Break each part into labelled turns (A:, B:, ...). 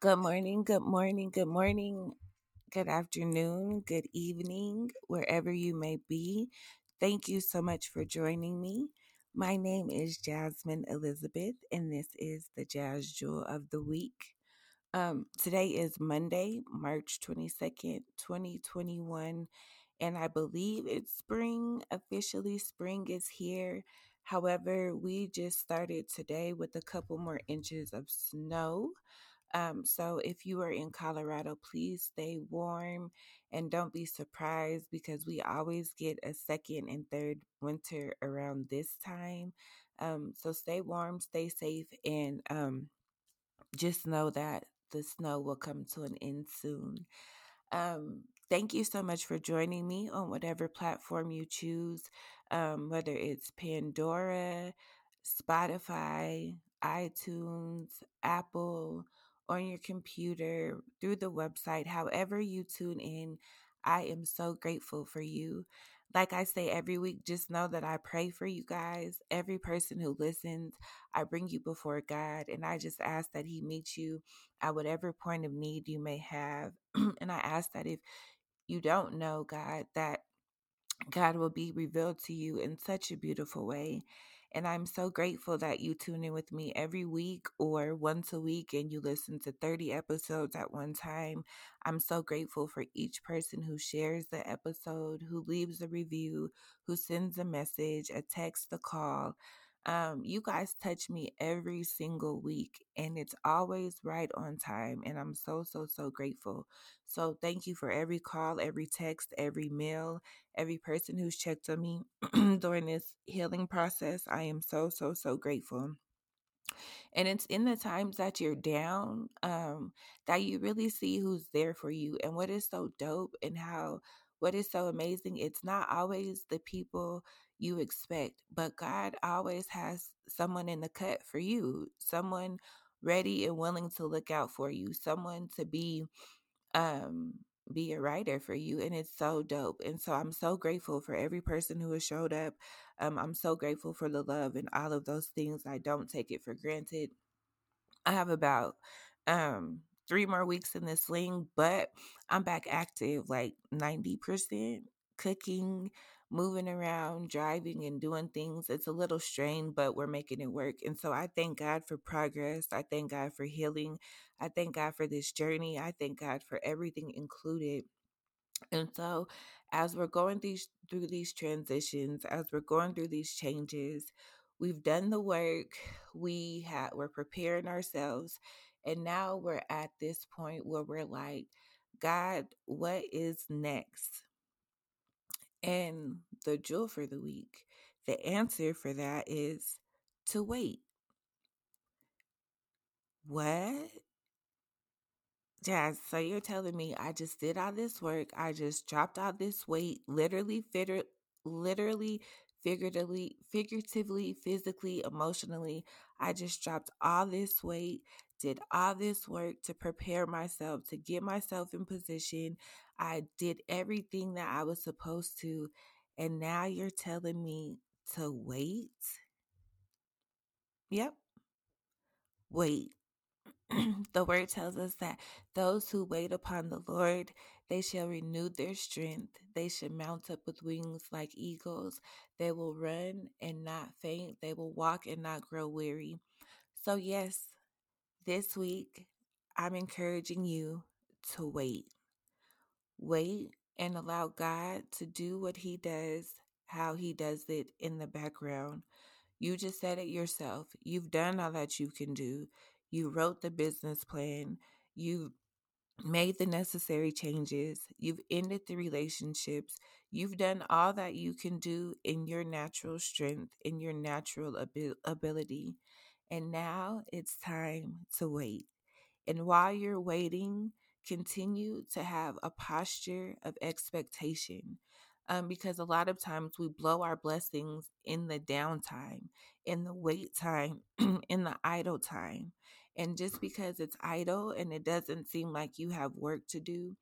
A: Good morning, good morning, good morning, good afternoon, good evening, wherever you may be. Thank you so much for joining me. My name is Jasmine Elizabeth, and this is the Jazz Jewel of the Week. Um, today is Monday, March 22nd, 2021, and I believe it's spring. Officially, spring is here. However, we just started today with a couple more inches of snow. Um, so if you are in Colorado, please stay warm and don't be surprised because we always get a second and third winter around this time. Um, so stay warm, stay safe, and um, just know that the snow will come to an end soon. Thank you so much for joining me on whatever platform you choose, um, whether it's Pandora, Spotify, iTunes, Apple, on your computer, through the website, however you tune in. I am so grateful for you. Like I say every week, just know that I pray for you guys. Every person who listens, I bring you before God, and I just ask that He meets you at whatever point of need you may have. and I ask that if you don't know God, that God will be revealed to you in such a beautiful way. And I'm so grateful that you tune in with me every week or once a week and you listen to 30 episodes at one time. I'm so grateful for each person who shares the episode, who leaves a review, who sends a message, a text, a call. Um, you guys touch me every single week, and it's always right on time. And I'm so, so, so grateful. So, thank you for every call, every text, every mail, every person who's checked on me during this healing process. I am so, so, so grateful. And it's in the times that you're down um, that you really see who's there for you and what is so dope and how what is so amazing. It's not always the people you expect, but God always has someone in the cut for you, someone ready and willing to look out for you, someone to be um be a writer for you and it's so dope and so i'm so grateful for every person who has showed up um, i'm so grateful for the love and all of those things i don't take it for granted i have about um three more weeks in this sling but i'm back active like 90% cooking moving around driving and doing things it's a little strained but we're making it work and so i thank god for progress i thank god for healing I thank God for this journey. I thank God for everything included. And so, as we're going these through these transitions, as we're going through these changes, we've done the work. We have we're preparing ourselves, and now we're at this point where we're like, God, what is next? And the jewel for the week, the answer for that is to wait. What? Jazz, so you're telling me I just did all this work, I just dropped all this weight, literally, fitter, literally, figuratively, figuratively, physically, emotionally. I just dropped all this weight, did all this work to prepare myself, to get myself in position. I did everything that I was supposed to. And now you're telling me to wait? Yep. Wait. the word tells us that those who wait upon the Lord, they shall renew their strength. They shall mount up with wings like eagles. They will run and not faint. They will walk and not grow weary. So, yes, this week, I'm encouraging you to wait. Wait and allow God to do what He does, how He does it in the background. You just said it yourself. You've done all that you can do. You wrote the business plan. You've made the necessary changes. You've ended the relationships. You've done all that you can do in your natural strength, in your natural abil- ability. And now it's time to wait. And while you're waiting, continue to have a posture of expectation. Um, because a lot of times we blow our blessings in the downtime, in the wait time, in the idle time. And just because it's idle and it doesn't seem like you have work to do,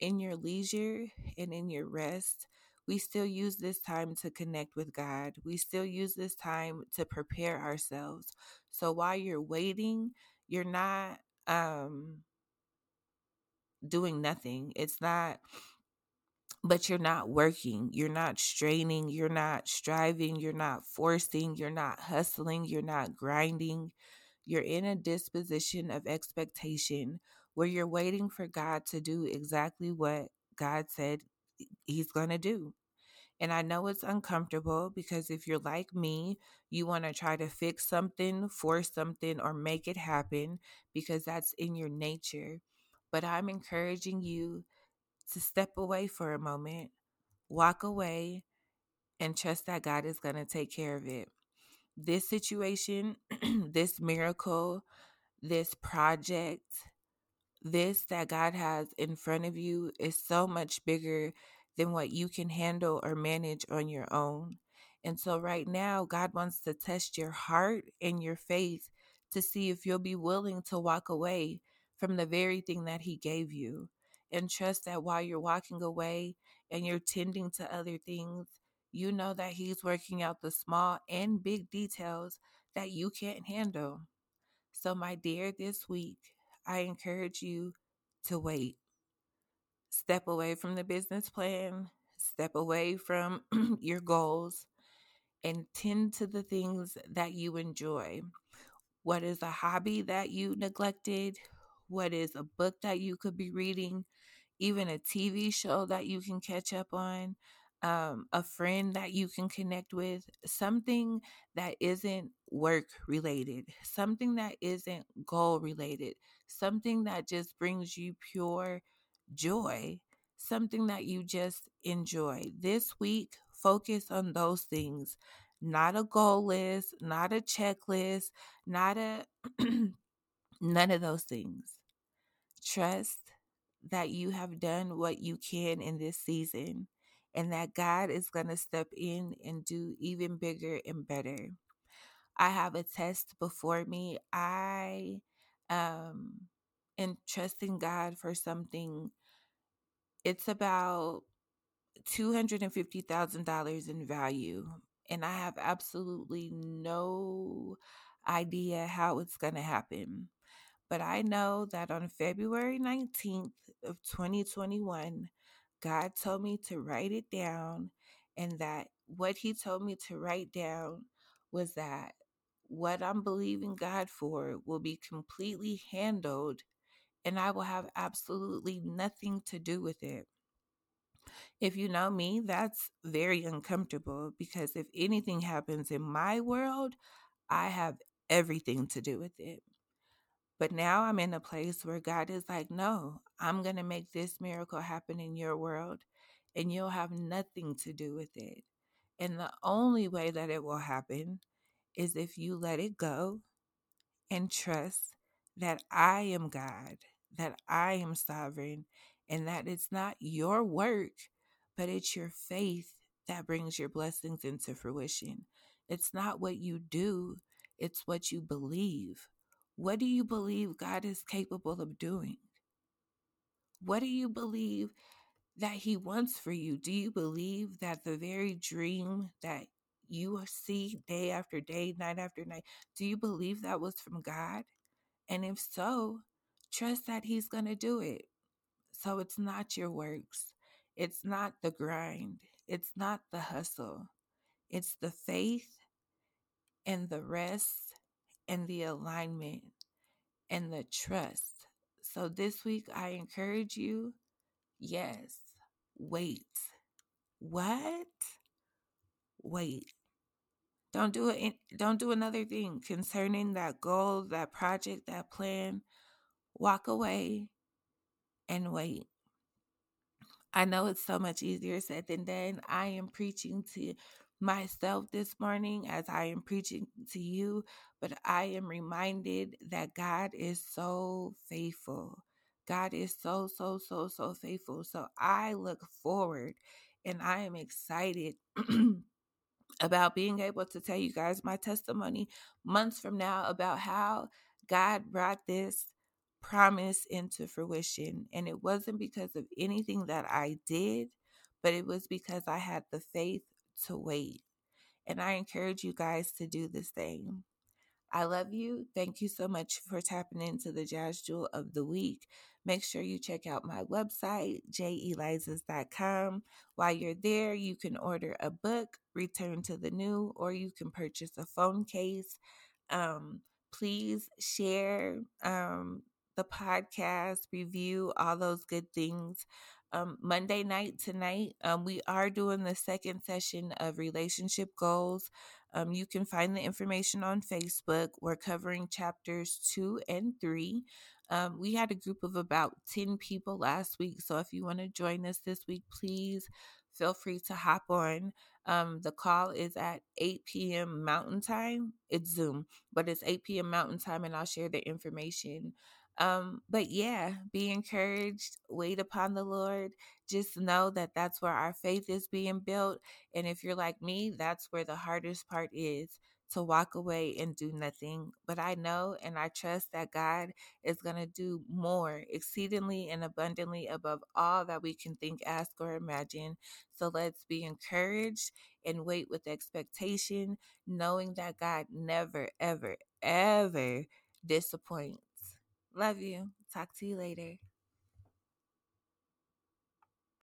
A: in your leisure and in your rest, we still use this time to connect with God. We still use this time to prepare ourselves. So while you're waiting, you're not um doing nothing. It's not but you're not working, you're not straining, you're not striving, you're not forcing, you're not hustling, you're not grinding. You're in a disposition of expectation where you're waiting for God to do exactly what God said He's going to do. And I know it's uncomfortable because if you're like me, you want to try to fix something, force something, or make it happen because that's in your nature. But I'm encouraging you to step away for a moment, walk away, and trust that God is going to take care of it. This situation, this miracle, this project, this that God has in front of you is so much bigger than what you can handle or manage on your own. And so, right now, God wants to test your heart and your faith to see if you'll be willing to walk away from the very thing that He gave you. And trust that while you're walking away and you're tending to other things, you know that He's working out the small and big details that you can't handle. So, my dear, this week, I encourage you to wait. Step away from the business plan, step away from your goals, and tend to the things that you enjoy. What is a hobby that you neglected? What is a book that you could be reading? Even a TV show that you can catch up on? Um, a friend that you can connect with, something that isn't work related, something that isn't goal related, something that just brings you pure joy, something that you just enjoy. This week, focus on those things, not a goal list, not a checklist, not a none of those things. Trust that you have done what you can in this season and that God is going to step in and do even bigger and better. I have a test before me. I um am trusting God for something it's about $250,000 in value. And I have absolutely no idea how it's going to happen. But I know that on February 19th of 2021, God told me to write it down and that what he told me to write down was that what I'm believing God for will be completely handled and I will have absolutely nothing to do with it. If you know me, that's very uncomfortable because if anything happens in my world, I have everything to do with it. But now I'm in a place where God is like, no, I'm going to make this miracle happen in your world, and you'll have nothing to do with it. And the only way that it will happen is if you let it go and trust that I am God that I am sovereign and that it's not your work, but it's your faith that brings your blessings into fruition. It's not what you do, it's what you believe. What do you believe God is capable of doing? What do you believe that He wants for you? Do you believe that the very dream that you see day after day, night after night, do you believe that was from God? And if so, trust that He's going to do it. So it's not your works, it's not the grind, it's not the hustle, it's the faith and the rest and the alignment and the trust. So this week, I encourage you yes, wait. What? Wait. Don't do it. Don't do another thing concerning that goal, that project, that plan walk away and wait. I know it's so much easier said than done. I am preaching to myself this morning as I am preaching to you, but I am reminded that God is so faithful. God is so, so, so, so faithful. So I look forward and I am excited about being able to tell you guys my testimony months from now about how God brought this promise into fruition. And it wasn't because of anything that I did, but it was because I had the faith to wait. And I encourage you guys to do the same. I love you. Thank you so much for tapping into the Jazz Jewel of the Week. Make sure you check out my website, jelizas.com. While you're there, you can order a book, Return to the New, or you can purchase a phone case. Um, please share um, the podcast, review, all those good things. Um, Monday night tonight, um, we are doing the second session of relationship goals. Um, you can find the information on Facebook. We're covering chapters two and three. Um, we had a group of about 10 people last week. So if you want to join us this week, please feel free to hop on. Um, the call is at 8 p.m. Mountain Time. It's Zoom, but it's 8 p.m. Mountain Time, and I'll share the information. Um, but yeah, be encouraged, wait upon the Lord. Just know that that's where our faith is being built. And if you're like me, that's where the hardest part is to walk away and do nothing. But I know and I trust that God is going to do more, exceedingly and abundantly above all that we can think, ask, or imagine. So let's be encouraged and wait with expectation, knowing that God never, ever, ever disappoints. Love you. Talk to you later.